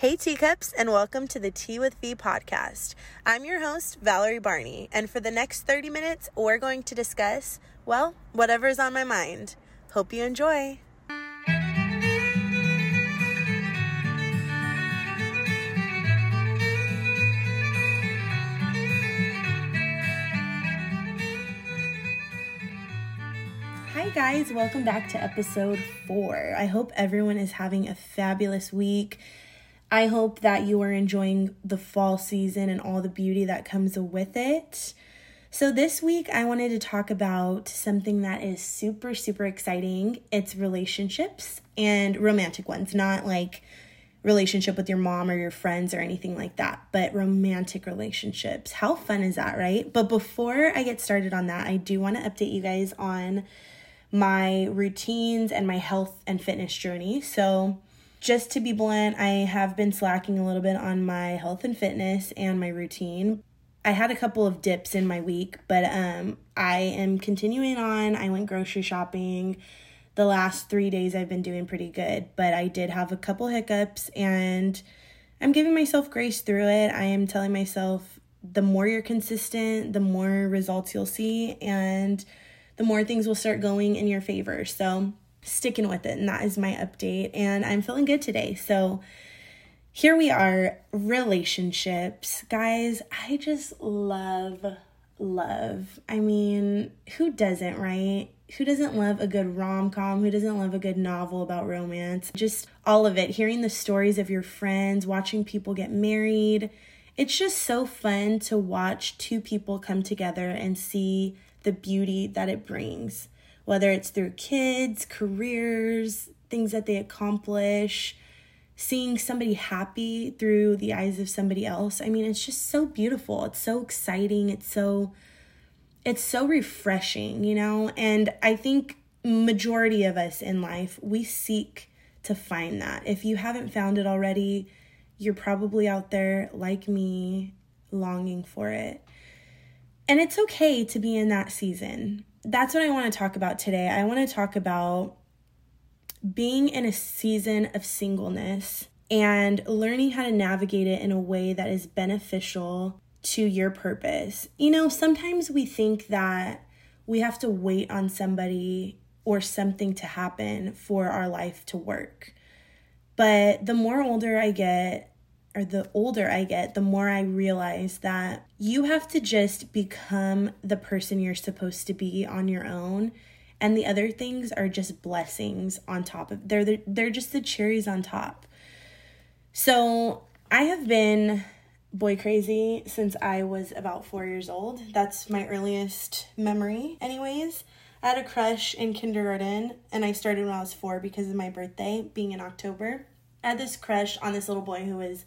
Hey, teacups, and welcome to the Tea with V podcast. I'm your host, Valerie Barney, and for the next 30 minutes, we're going to discuss, well, whatever's on my mind. Hope you enjoy. Hi, guys, welcome back to episode four. I hope everyone is having a fabulous week. I hope that you are enjoying the fall season and all the beauty that comes with it. So, this week I wanted to talk about something that is super, super exciting. It's relationships and romantic ones, not like relationship with your mom or your friends or anything like that, but romantic relationships. How fun is that, right? But before I get started on that, I do want to update you guys on my routines and my health and fitness journey. So, just to be blunt, I have been slacking a little bit on my health and fitness and my routine. I had a couple of dips in my week, but um I am continuing on. I went grocery shopping. The last 3 days I've been doing pretty good, but I did have a couple hiccups and I'm giving myself grace through it. I am telling myself the more you're consistent, the more results you'll see and the more things will start going in your favor. So, sticking with it. And that is my update. And I'm feeling good today. So, here we are relationships. Guys, I just love love. I mean, who doesn't, right? Who doesn't love a good rom com? Who doesn't love a good novel about romance? Just all of it. Hearing the stories of your friends, watching people get married. It's just so fun to watch two people come together and see the beauty that it brings, whether it's through kids, careers, things that they accomplish, seeing somebody happy through the eyes of somebody else. I mean, it's just so beautiful. It's so exciting. It's so it's so refreshing, you know? And I think majority of us in life, we seek to find that. If you haven't found it already, you're probably out there like me longing for it. And it's okay to be in that season. That's what I want to talk about today. I want to talk about being in a season of singleness and learning how to navigate it in a way that is beneficial to your purpose. You know, sometimes we think that we have to wait on somebody or something to happen for our life to work. But the more older I get, or the older I get, the more I realize that you have to just become the person you're supposed to be on your own. And the other things are just blessings on top of they're the, they're just the cherries on top. So, I have been boy crazy since I was about 4 years old. That's my earliest memory anyways. I had a crush in kindergarten and I started when I was 4 because of my birthday being in October. I had this crush on this little boy who was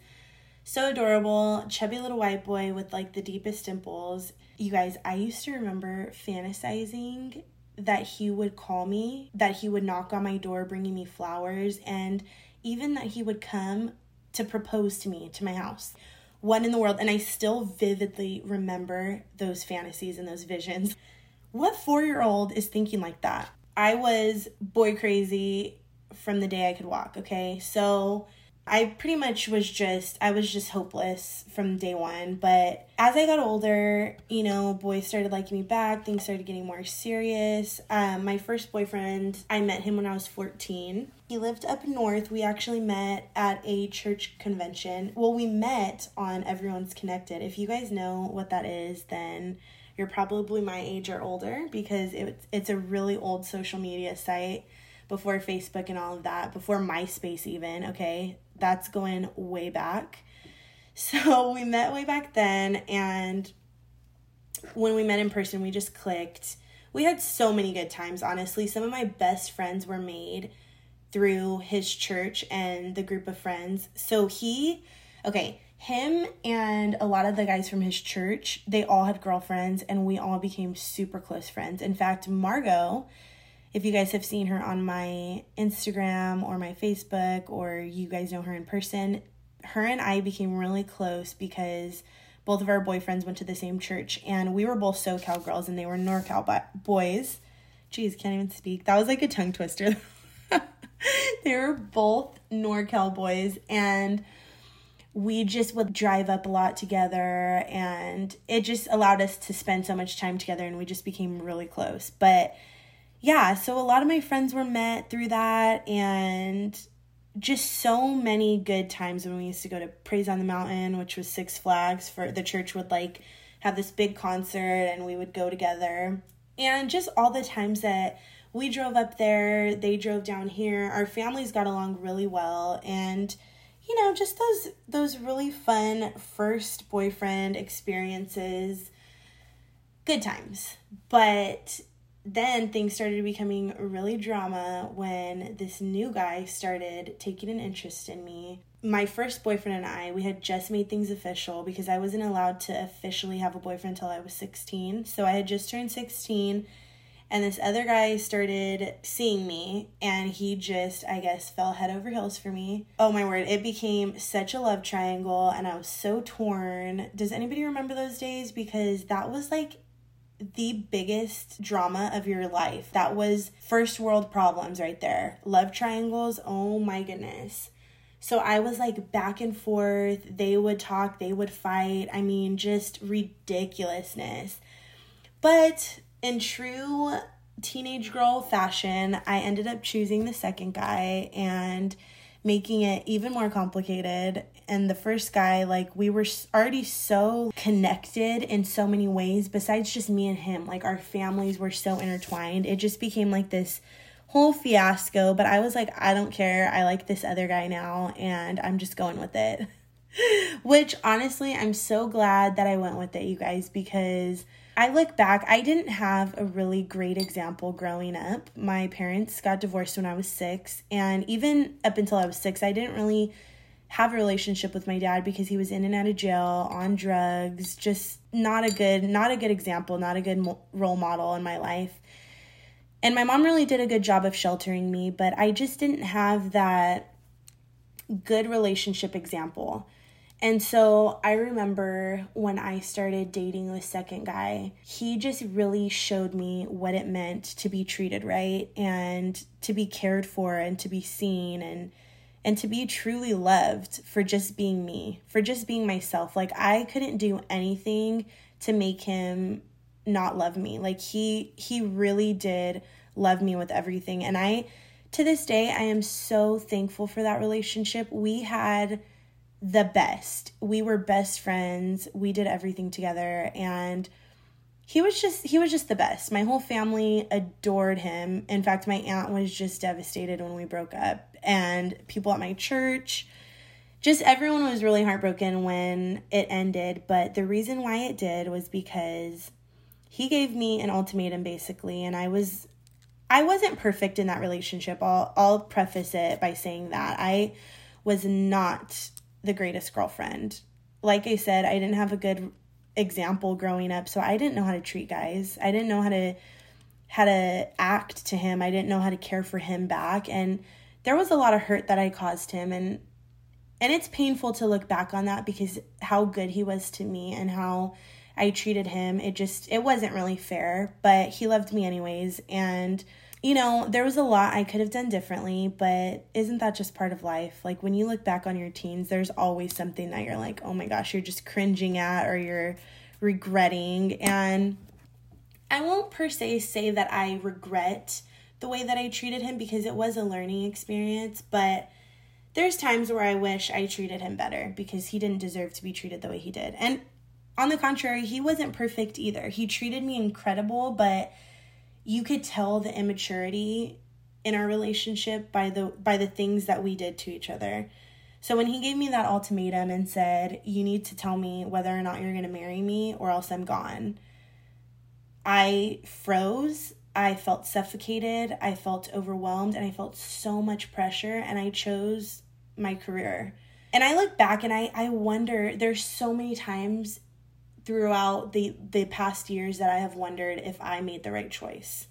so adorable, chubby little white boy with like the deepest dimples. You guys, I used to remember fantasizing that he would call me, that he would knock on my door bringing me flowers, and even that he would come to propose to me to my house. One in the world, and I still vividly remember those fantasies and those visions. What four year old is thinking like that? I was boy crazy from the day I could walk, okay? So I pretty much was just I was just hopeless from day one. But as I got older, you know, boys started liking me back. Things started getting more serious. Um, my first boyfriend, I met him when I was fourteen. He lived up north. We actually met at a church convention. Well, we met on Everyone's Connected. If you guys know what that is, then you're probably my age or older because it's it's a really old social media site before Facebook and all of that, before MySpace even, okay? That's going way back. So we met way back then, and when we met in person, we just clicked. We had so many good times, honestly. Some of my best friends were made through his church and the group of friends. So he, okay, him and a lot of the guys from his church, they all had girlfriends, and we all became super close friends. In fact, Margot, if you guys have seen her on my Instagram or my Facebook or you guys know her in person, her and I became really close because both of our boyfriends went to the same church and we were both SoCal girls and they were NorCal boys. Jeez, can't even speak. That was like a tongue twister. they were both NorCal boys and we just would drive up a lot together and it just allowed us to spend so much time together and we just became really close. But yeah, so a lot of my friends were met through that and just so many good times when we used to go to Praise on the Mountain, which was Six Flags for the church would like have this big concert and we would go together. And just all the times that we drove up there, they drove down here. Our families got along really well and you know, just those those really fun first boyfriend experiences. Good times. But then things started becoming really drama when this new guy started taking an interest in me. My first boyfriend and I, we had just made things official because I wasn't allowed to officially have a boyfriend until I was 16. So I had just turned 16 and this other guy started seeing me and he just i guess fell head over heels for me oh my word it became such a love triangle and i was so torn does anybody remember those days because that was like the biggest drama of your life that was first world problems right there love triangles oh my goodness so I was like back and forth. They would talk, they would fight. I mean, just ridiculousness. But in true teenage girl fashion, I ended up choosing the second guy and making it even more complicated. And the first guy, like, we were already so connected in so many ways, besides just me and him. Like, our families were so intertwined. It just became like this whole fiasco. But I was like, I don't care. I like this other guy now, and I'm just going with it. Which honestly, I'm so glad that I went with it, you guys, because I look back, I didn't have a really great example growing up. My parents got divorced when I was six, and even up until I was six, I didn't really have a relationship with my dad because he was in and out of jail on drugs just not a good not a good example not a good role model in my life. And my mom really did a good job of sheltering me but i just didn't have that good relationship example. And so I remember when I started dating the second guy, he just really showed me what it meant to be treated right and to be cared for and to be seen and and to be truly loved for just being me, for just being myself. Like I couldn't do anything to make him not love me. Like he he really did love me with everything and I to this day I am so thankful for that relationship. We had the best. We were best friends. We did everything together and he was just he was just the best. My whole family adored him. In fact, my aunt was just devastated when we broke up and people at my church just everyone was really heartbroken when it ended, but the reason why it did was because he gave me an ultimatum basically and I was I wasn't perfect in that relationship. I'll I'll preface it by saying that. I was not the greatest girlfriend. Like I said, I didn't have a good example growing up, so I didn't know how to treat guys. I didn't know how to how to act to him. I didn't know how to care for him back and there was a lot of hurt that I caused him and and it's painful to look back on that because how good he was to me and how I treated him. It just it wasn't really fair, but he loved me anyways and you know, there was a lot I could have done differently, but isn't that just part of life? Like when you look back on your teens, there's always something that you're like, oh my gosh, you're just cringing at or you're regretting. And I won't per se say that I regret the way that I treated him because it was a learning experience, but there's times where I wish I treated him better because he didn't deserve to be treated the way he did. And on the contrary, he wasn't perfect either. He treated me incredible, but you could tell the immaturity in our relationship by the by the things that we did to each other. So when he gave me that ultimatum and said, "You need to tell me whether or not you're going to marry me or else I'm gone." I froze. I felt suffocated. I felt overwhelmed and I felt so much pressure and I chose my career. And I look back and I I wonder there's so many times throughout the the past years that I have wondered if I made the right choice.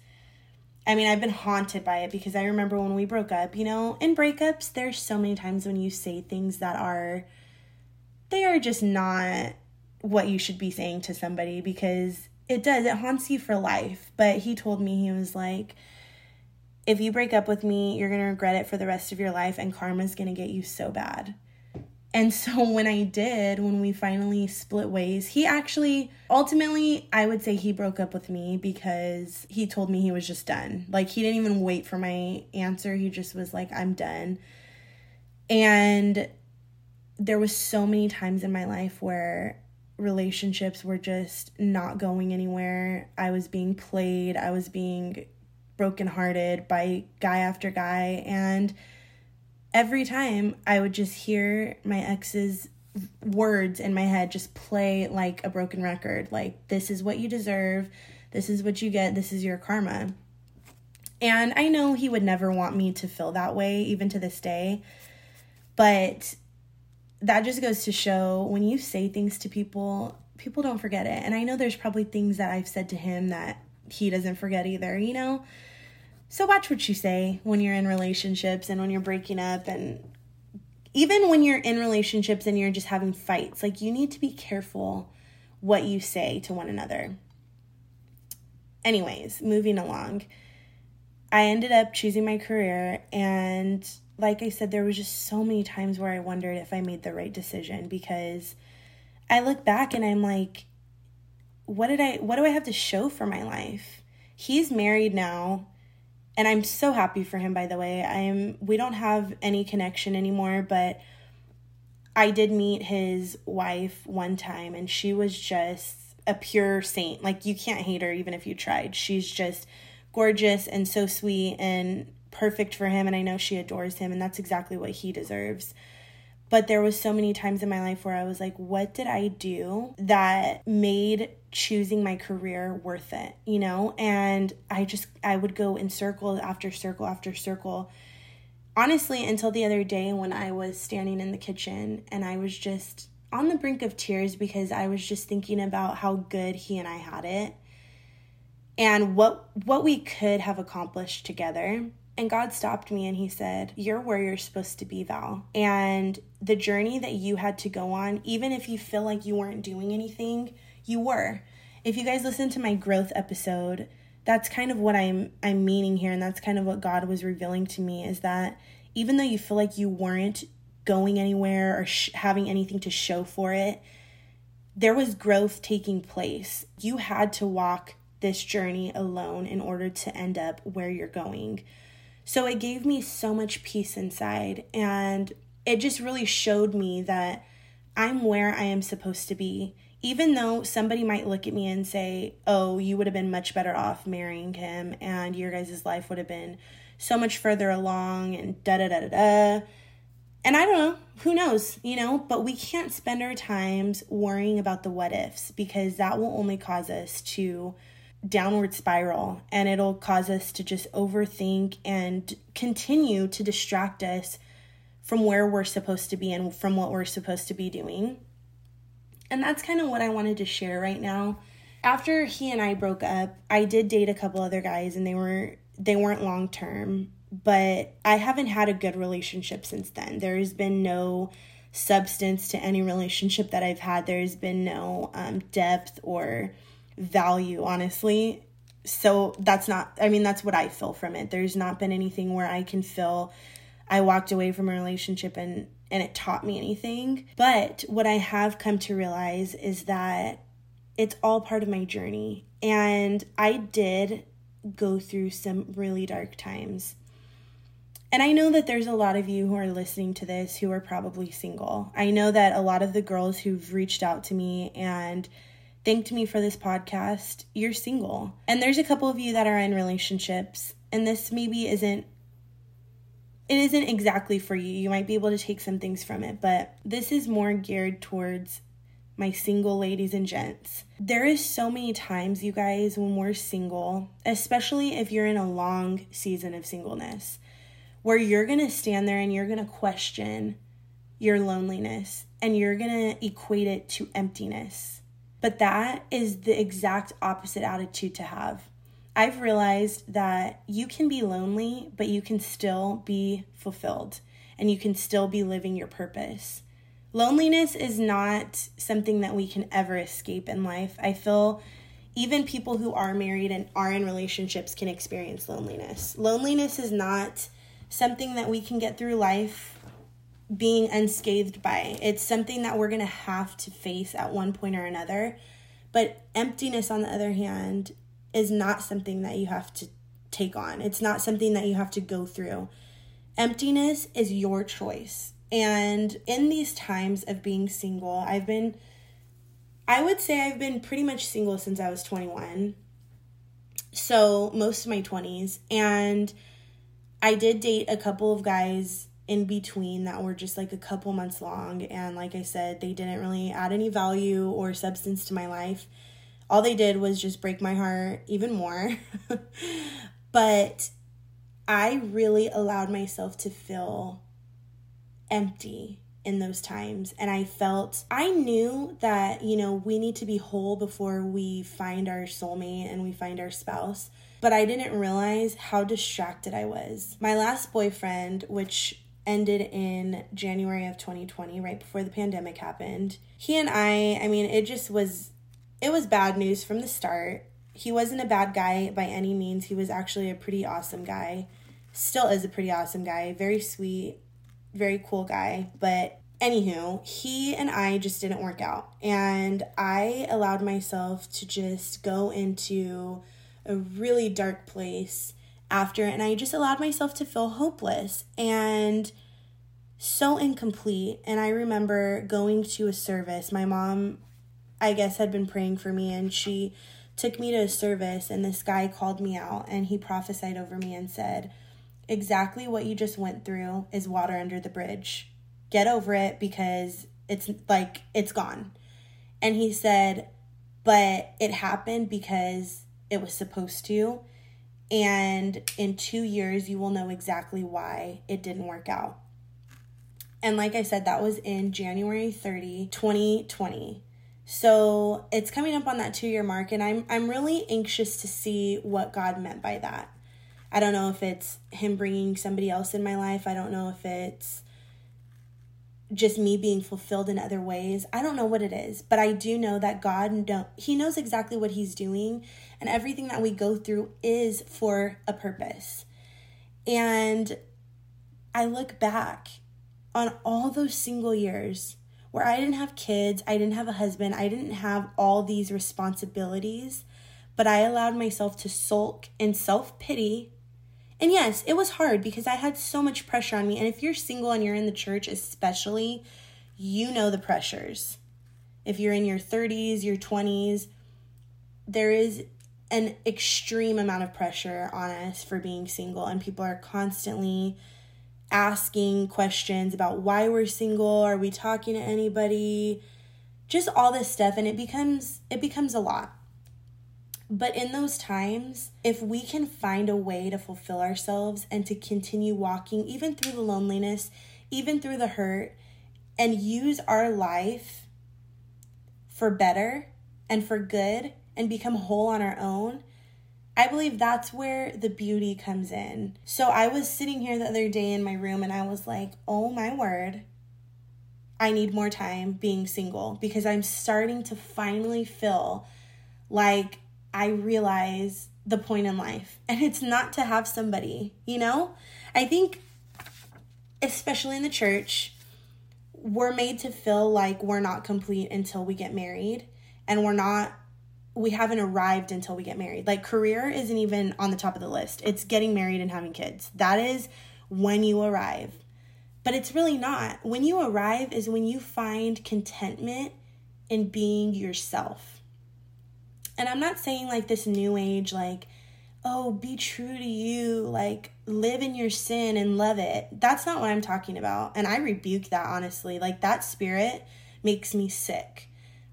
I mean, I've been haunted by it because I remember when we broke up, you know, in breakups, there's so many times when you say things that are they are just not what you should be saying to somebody because it does it haunts you for life. But he told me he was like if you break up with me, you're going to regret it for the rest of your life and karma's going to get you so bad. And so when I did, when we finally split ways, he actually ultimately I would say he broke up with me because he told me he was just done. Like he didn't even wait for my answer. He just was like I'm done. And there was so many times in my life where relationships were just not going anywhere. I was being played, I was being brokenhearted by guy after guy. And every time I would just hear my ex's words in my head just play like a broken record. Like this is what you deserve. This is what you get. This is your karma. And i know he would never want me to feel that way even to this day. But that just goes to show when you say things to people people don't forget it and i know there's probably things that i've said to him that he doesn't forget either you know so watch what you say when you're in relationships and when you're breaking up and even when you're in relationships and you're just having fights, like you need to be careful what you say to one another. Anyways, moving along. I ended up choosing my career and like I said there was just so many times where I wondered if I made the right decision because I look back and I'm like what did I what do I have to show for my life? He's married now and I'm so happy for him by the way. I am we don't have any connection anymore, but I did meet his wife one time and she was just a pure saint. Like you can't hate her even if you tried. She's just gorgeous and so sweet and perfect for him and I know she adores him and that's exactly what he deserves but there was so many times in my life where I was like what did I do that made choosing my career worth it, you know? And I just I would go in circle after circle after circle. Honestly, until the other day when I was standing in the kitchen and I was just on the brink of tears because I was just thinking about how good he and I had it and what what we could have accomplished together. And God stopped me and He said, You're where you're supposed to be, Val. And the journey that you had to go on, even if you feel like you weren't doing anything, you were. If you guys listen to my growth episode, that's kind of what I'm I'm meaning here and that's kind of what God was revealing to me is that even though you feel like you weren't going anywhere or sh- having anything to show for it, there was growth taking place. You had to walk this journey alone in order to end up where you're going. So it gave me so much peace inside. And it just really showed me that I'm where I am supposed to be. Even though somebody might look at me and say, oh, you would have been much better off marrying him and your guys' life would have been so much further along and da da da da da. And I don't know, who knows, you know, but we can't spend our times worrying about the what ifs because that will only cause us to downward spiral and it'll cause us to just overthink and continue to distract us from where we're supposed to be and from what we're supposed to be doing. And that's kind of what I wanted to share right now. After he and I broke up, I did date a couple other guys and they were they weren't long term, but I haven't had a good relationship since then. There's been no substance to any relationship that I've had. There's been no um, depth or value, honestly. So that's not, I mean, that's what I feel from it. There's not been anything where I can feel I walked away from a relationship and and it taught me anything. But what I have come to realize is that it's all part of my journey. And I did go through some really dark times. And I know that there's a lot of you who are listening to this who are probably single. I know that a lot of the girls who've reached out to me and thanked me for this podcast, you're single. And there's a couple of you that are in relationships, and this maybe isn't it isn't exactly for you. You might be able to take some things from it, but this is more geared towards my single ladies and gents. There is so many times, you guys, when we're single, especially if you're in a long season of singleness, where you're to stand there and you're to question your loneliness and you're to equate it to emptiness. But that is the exact opposite attitude to have. I've realized that you can be lonely, but you can still be fulfilled and you can still be living your purpose. Loneliness is not something that we can ever escape in life. I feel even people who are married and are in relationships can experience loneliness. Loneliness is not something that we can get through life being unscathed by. It's something that we're going to have to face at one point or another. But emptiness, on the other hand, is not something that you have to take on. It's not something that you have to go through. Emptiness is your choice. And in these times of being single, I've been, I would say I've been pretty much single since I was 21. So most of my 20s. And I did date a couple of guys in between that were just like a couple months long. And like I said, they didn't really add any value or substance to my life. All they did was just break my heart even more. but I really allowed myself to feel empty in those times. And I felt, I knew that, you know, we need to be whole before we find our soulmate and we find our spouse. But I didn't realize how distracted I was. My last boyfriend, which ended in January of 2020, right before the pandemic happened. He and I, I mean, it just was it was bad news from the start. He wasn't a bad guy by any means. He was actually a pretty awesome guy. Still is a pretty awesome guy. Very sweet, very cool guy. But anywho, he and I just didn't work out. And I allowed myself to just go into a really dark place after and I just allowed myself to feel hopeless and so incomplete. And I remember going to a service. My mom, I guess, had been praying for me and she took me to a service and this guy called me out and he prophesied over me and said, Exactly what you just went through is water under the bridge. Get over it because it's like it's gone. And he said, But it happened because it was supposed to and in two years, you will know exactly why it didn't work out. And like I said, that was in January 30, 2020. So it's coming up on that two year mark, and I'm, I'm really anxious to see what God meant by that. I don't know if it's Him bringing somebody else in my life. I don't know if it's just me being fulfilled in other ways. I don't know what it is, but I do know that God don't he knows exactly what he's doing and everything that we go through is for a purpose. And I look back on all those single years where I didn't have kids, I didn't have a husband, I didn't have all these responsibilities, but I allowed myself to sulk in self-pity and yes, it was hard because I had so much pressure on me. And if you're single and you're in the church, especially, you know the pressures. If you're in your 30s, your 20s, there is an extreme amount of pressure on us for being single, and people are constantly asking questions about why we're single. Are we talking to anybody? Just all this stuff. And it becomes it becomes a lot but in those times, if we can find a way to fulfill ourselves and to continue walking, even through the loneliness, even through the hurt, and use our life for better and for good and become whole on our own, I believe that's where the beauty comes in. So I was sitting here the other day in my room and I was like, oh my word, I need more time being single because I'm starting to finally feel like I realize the point in life. And it's not to have somebody, you know? I think, especially in the church, we're made to feel like we're not complete until we get married and we're not we haven't arrived until we get married. Like career isn't even on the top of the list. It's getting married and having kids. That is when you arrive. But it's really not. When you arrive is when you find contentment in being yourself. And I'm not saying like this new age, like, oh, be true to you, like live in your sin and love it. That's not what I'm talking about. And I rebuke that honestly. Like that spirit makes me sick.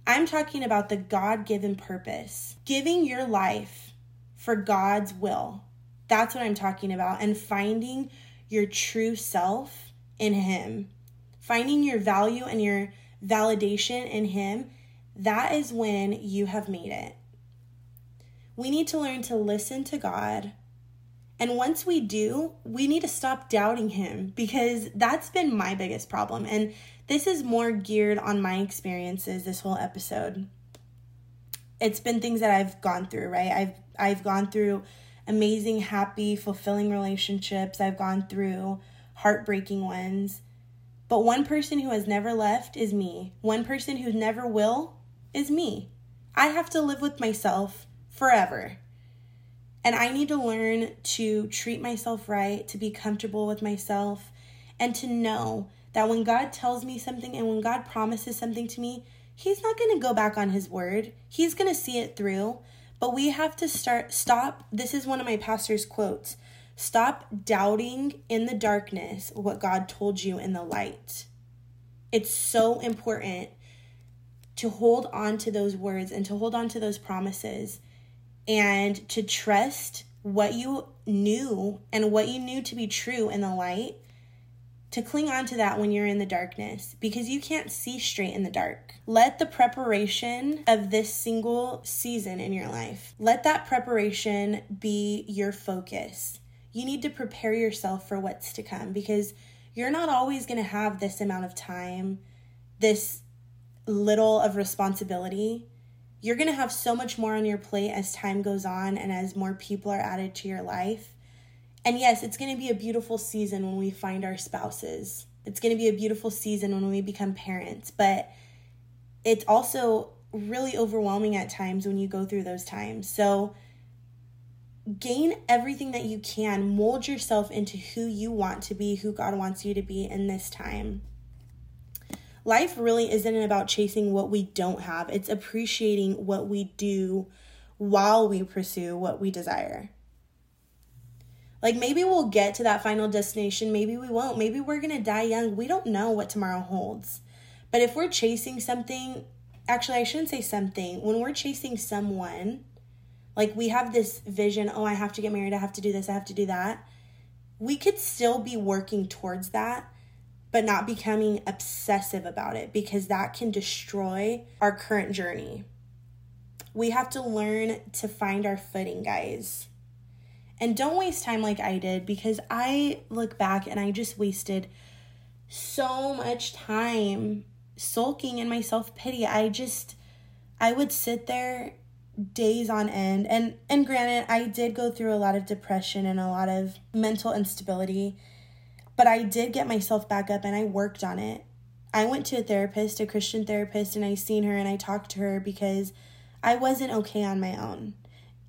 I'm talking about the God given purpose, giving your life for God's will. That's what I'm talking about. And finding your true self in Him, finding your value and your validation in Him. That is when you have made it. We need to learn to listen to God. And once we do, we need to stop doubting Him because that's been my biggest problem. And this is more geared on my experiences this whole episode. It's been things that I've gone through, right? I've I've gone through amazing, happy, fulfilling relationships. I've gone through heartbreaking ones. But one person who has never left is me. One person who never will is me. I have to live with myself forever. And I need to learn to treat myself right, to be comfortable with myself, and to know that when God tells me something and when God promises something to me, He's not going to go back on His word. He's going to see it through. But we have to start, stop. This is one of my pastor's quotes stop doubting in the darkness what God told you in the light. It's so important to hold on to those words and to hold on to those promises and to trust what you knew and what you knew to be true in the light to cling on to that when you're in the darkness because you can't see straight in the dark. Let the preparation of this single season in your life, let that preparation be your focus. You need to prepare yourself for what's to come because you're not always going to have this amount of time, this little of responsibility. You're going to have so much more on your plate as time goes on and as more people are added to your life. And yes, it's going to be a beautiful season when we find our spouses. It's going to be a beautiful season when we become parents, but it's also really overwhelming at times when you go through those times. So, gain everything that you can, mold yourself into who you want to be, who God wants you to be in this time. Life really isn't about chasing what we don't have, it's appreciating what we do while we pursue what we desire. Like maybe we'll get to that final destination, maybe we won't. Maybe we're going to die young. We don't know what tomorrow holds. But if we're chasing something, actually, I shouldn't say something. When we're chasing someone, like we have this vision, oh, I have to get married, I have to do this, I have to do that. We could still be working towards that, but not becoming obsessive about it because that can destroy our current journey. We have to learn to find our footing, guys. And don't waste time like I did because I look back and I just wasted so much time sulking in my self pity. I just, I would sit there days on end and and granted I did go through a lot of depression and a lot of mental instability but I did get myself back up and I worked on it. I went to a therapist, a Christian therapist and I seen her and I talked to her because I wasn't okay on my own.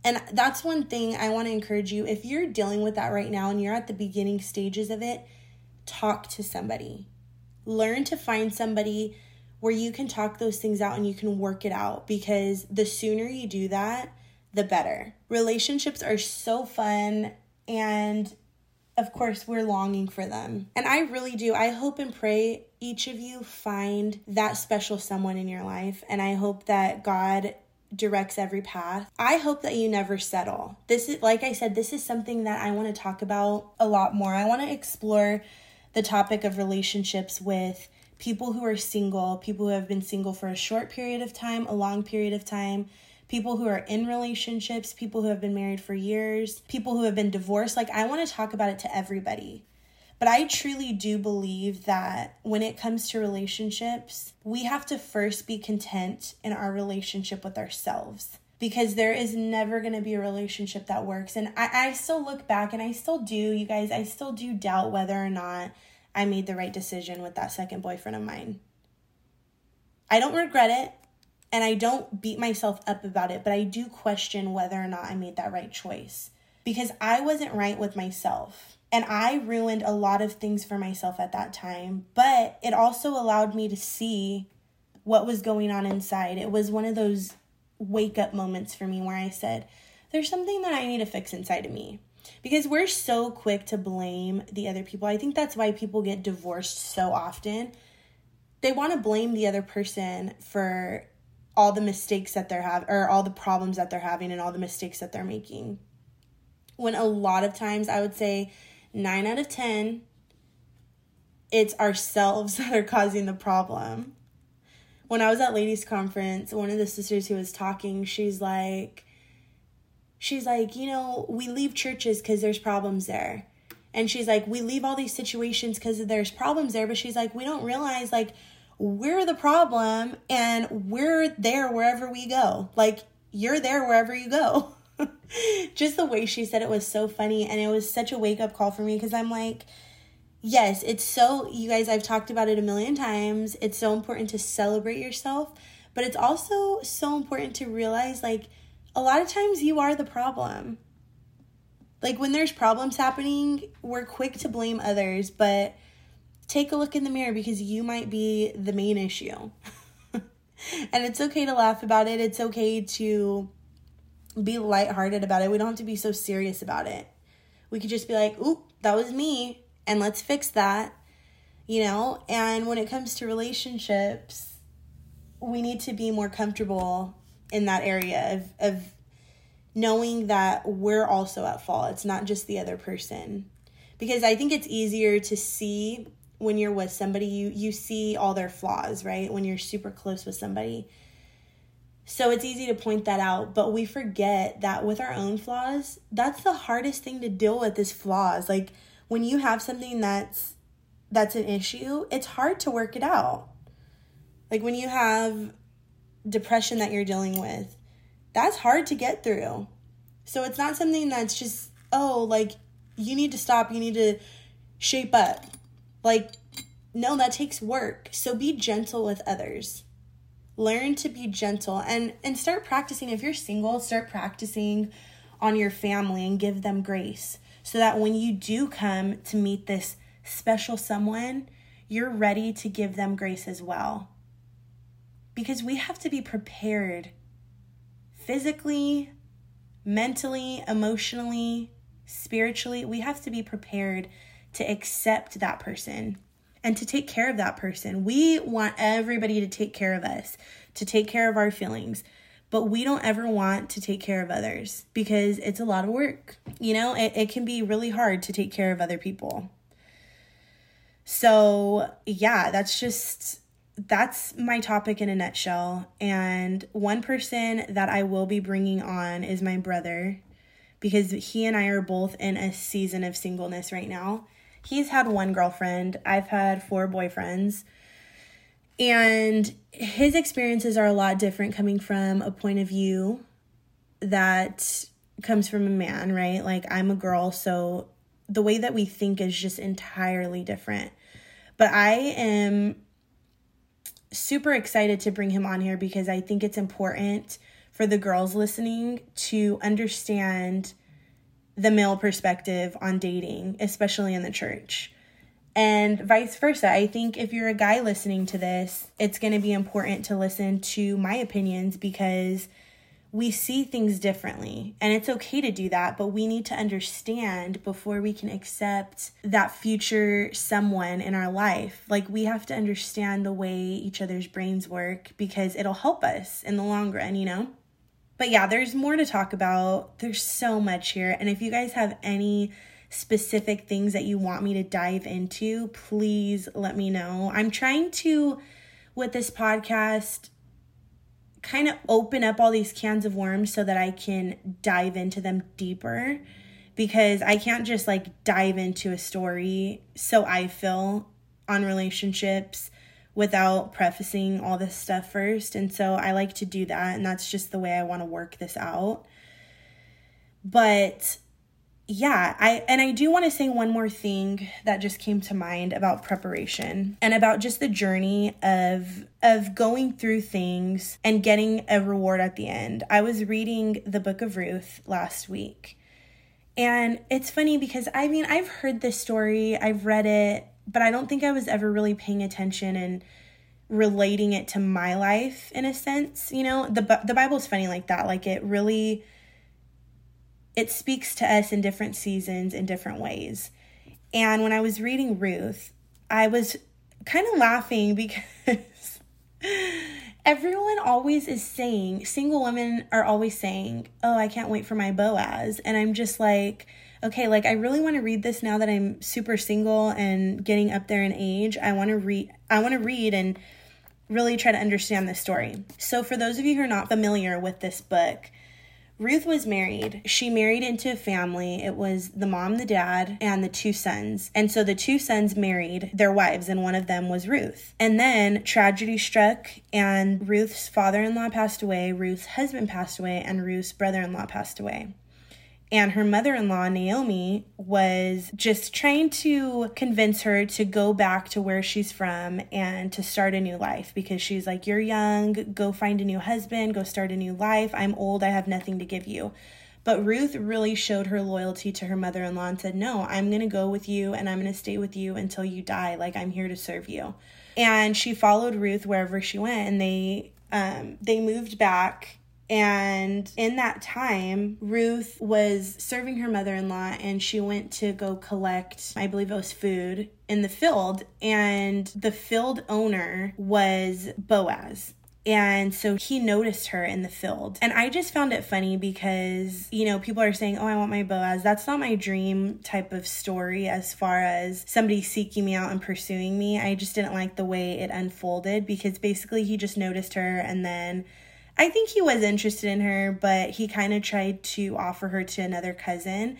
And that's one thing I want to encourage you. If you're dealing with that right now and you're at the beginning stages of it, talk to somebody. Learn to find somebody where you can talk those things out and you can work it out because the sooner you do that, the better. Relationships are so fun and of course we're longing for them. And I really do. I hope and pray each of you find that special someone in your life and I hope that God directs every path. I hope that you never settle. This is, like I said, this is something that I want to talk about a lot more. I want to explore the topic of relationships with people who are single, people who have been single for a short period of time, a long period of time, people who are in relationships, people who have been married for years, people who have been divorced. Like, I want to talk about it to everybody. But I truly do believe that when it comes to relationships, we have to first be content in our relationship with ourselves because there is never going to be a relationship that works. And I, I still look back and I still do, you guys, I still do doubt whether or not I made the right decision with that second boyfriend of mine. I don't regret it and I don't beat myself up about it, but I do question whether or not I made that right choice because I wasn't right with myself. And I ruined a lot of things for myself at that time, but it also allowed me to see what was going on inside. It was one of those wake up moments for me where I said, There's something that I need to fix inside of me. Because we're so quick to blame the other people. I think that's why people get divorced so often. They want to blame the other person for all the mistakes that they're having or all the problems that they're having and all the mistakes that they're making. When a lot of times I would say nine out of 10, it's ourselves that are causing the problem. When I was at ladies' conference, one of the sisters who was talking, she's like, she's like, you know, we leave churches because there's problems there. And she's like, we leave all these situations because there's problems there. But she's like, we don't realize, like, we're the problem and we're there wherever we go. Like, you're there wherever you go. just the way she said it was so funny and it was such a wake up call for me because I'm like, yes, it's so, you guys, I've talked about it a million times. It's so important to celebrate yourself, but it's also so important to realize like a lot of times you are the problem. Like when there's problems happening, we're quick to blame others, but take a look in the mirror because you might be the main issue. and it's okay to laugh about it. It's okay to be lighthearted about it. We don't have to be so serious about it. We could just be like, oop, that was me, and let's fix that, you know? And when it comes to relationships, we need to be more comfortable in that area of, of knowing that we're also at fault. It's not just the other person. Because I think it's easier to see when you're with somebody, you, you see all their flaws, right? When you're super close with somebody so it's easy to point that out, but we forget that with our own flaws, that's the hardest thing to deal with is flaws. Like when you have something that's that's an issue, it's hard to work it out. Like when you have depression that you're dealing with, that's hard to get through. So it's not something that's just, oh, like you need to stop, you need to shape up. Like, no, that takes work. So be gentle with others. Learn to be gentle and and start practicing. If you're single start practicing on your family and give them grace so that when you do come to meet this special someone you're ready to give them grace as well. Because we have to be prepared physically mentally emotionally spiritually. We have to be prepared to accept that person and to take care of that person. We want everybody to take care of us, to take care of our feelings, but we don't ever want to take care of others because it's a lot of work. You know, it, it can be really hard to take care of other people. So, yeah, that's just that's my topic in a nutshell. And one person that I will be bringing on is my brother because he and I are both in a season of singleness right now he's had one girlfriend, I've had four boyfriends. And his experiences are a lot different coming from a point of view that comes from a man, right? Like I'm a girl, so the way that we think is just entirely different. But I am super excited to bring him on here because I think it's important for the girls listening to understand the male perspective on dating, especially in the church. And vice versa. I think if you're a guy listening to this, it's going to be important to listen to my opinions because we see things differently. And it's okay to do that, but we need to understand before we can accept that future someone in our life. Like, we have to understand the way each other's brains work because it'll help us in the long run, you know? But yeah, there's more to talk about. There's so much here. And if you guys have any specific things that you want me to dive into, please let me know. I'm trying to, with this podcast, kind of open up all these cans of worms so that I can dive into them deeper because I can't just like dive into a story so I feel on relationships without prefacing all this stuff first. And so I like to do that. And that's just the way I want to work this out. But yeah, I and I do want to say one more thing that just came to mind about preparation and about just the journey of of going through things and getting a reward at the end. I was reading the book of Ruth last week. And it's funny because I mean, I've heard this story, I've read it, but I don't think I was ever really paying attention and relating it to my life in a sense. You know, the the Bible's funny like that. Like it really it speaks to us in different seasons in different ways. And when I was reading Ruth, I was kind of laughing because everyone always is saying, single women are always saying, "Oh, I can't wait for my Boaz." And I'm just like, okay, like I really want to read this now that I'm super single and getting up there in age. I want to read I want to read and really try to understand this story. So for those of you who are not familiar with this book, Ruth was married. She married into a family. It was the mom, the dad, and the two sons. And so the two sons married their wives, and one of them was Ruth. And then tragedy struck, and Ruth's father in law passed away, Ruth's husband passed away, and Ruth's brother in law passed away. And her mother in law, Naomi, was just trying to convince her to go back to where she's from and to start a new life because she's like, You're young, go find a new husband, go start a new life. I'm old, I have nothing to give you. But Ruth really showed her loyalty to her mother in law and said, No, I'm going to go with you and I'm going to stay with you until you die. Like, I'm here to serve you. And she followed Ruth wherever she went and they um, they moved back and in that time, Ruth was serving her mother in law and she went to go collect, I believe it was food, in the field. And the field owner was Boaz. And so he noticed her in the field. And I just found it funny because, you know, people are saying, oh, I want my Boaz. That's not my dream type of story as far as somebody seeking me out and pursuing me. I just didn't like the way it unfolded because basically he just noticed her and then I think he was interested in her, but he kind of tried to offer her to another cousin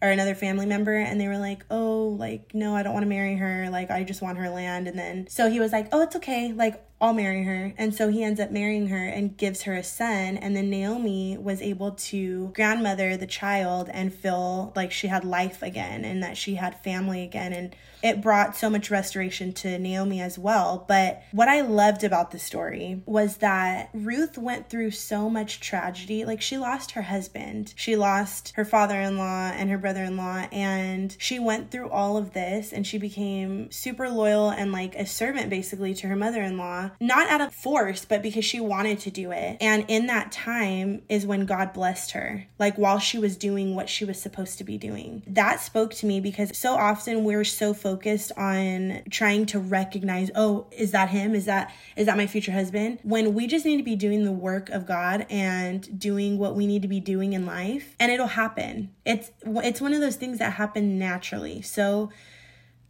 or another family member and they were like, "Oh, like no, I don't want to marry her. Like I just want her land." And then so he was like, "Oh, it's okay. Like I'll marry her." And so he ends up marrying her and gives her a son, and then Naomi was able to grandmother the child and feel like she had life again and that she had family again and it brought so much restoration to Naomi as well. But what I loved about the story was that Ruth went through so much tragedy. Like she lost her husband, she lost her father in law and her brother in law, and she went through all of this and she became super loyal and like a servant basically to her mother in law, not out of force, but because she wanted to do it. And in that time is when God blessed her, like while she was doing what she was supposed to be doing. That spoke to me because so often we're so focused focused on trying to recognize, oh, is that him? Is that is that my future husband? When we just need to be doing the work of God and doing what we need to be doing in life, and it'll happen. It's it's one of those things that happen naturally. So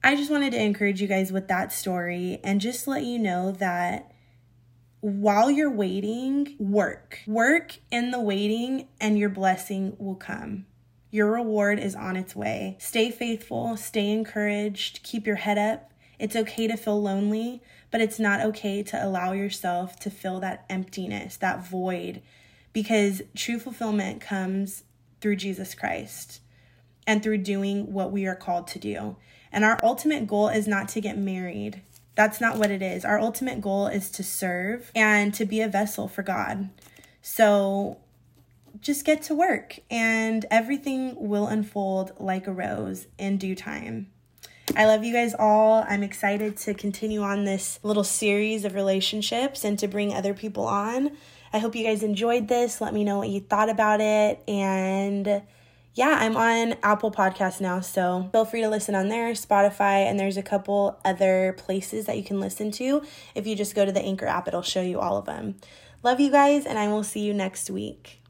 I just wanted to encourage you guys with that story and just let you know that while you're waiting, work. Work in the waiting, and your blessing will come. Your reward is on its way. Stay faithful, stay encouraged, keep your head up. It's okay to feel lonely, but it's not okay to allow yourself to fill that emptiness, that void, because true fulfillment comes through Jesus Christ and through doing what we are called to do. And our ultimate goal is not to get married. That's not what it is. Our ultimate goal is to serve and to be a vessel for God. So just get to work and everything will unfold like a rose in due time. I love you guys all. I'm excited to continue on this little series of relationships and to bring other people on. I hope you guys enjoyed this. Let me know what you thought about it. And yeah, I'm on Apple Podcasts now, so feel free to listen on there, Spotify, and there's a couple other places that you can listen to. If you just go to the Anchor app, it'll show you all of them. Love you guys, and I will see you next week.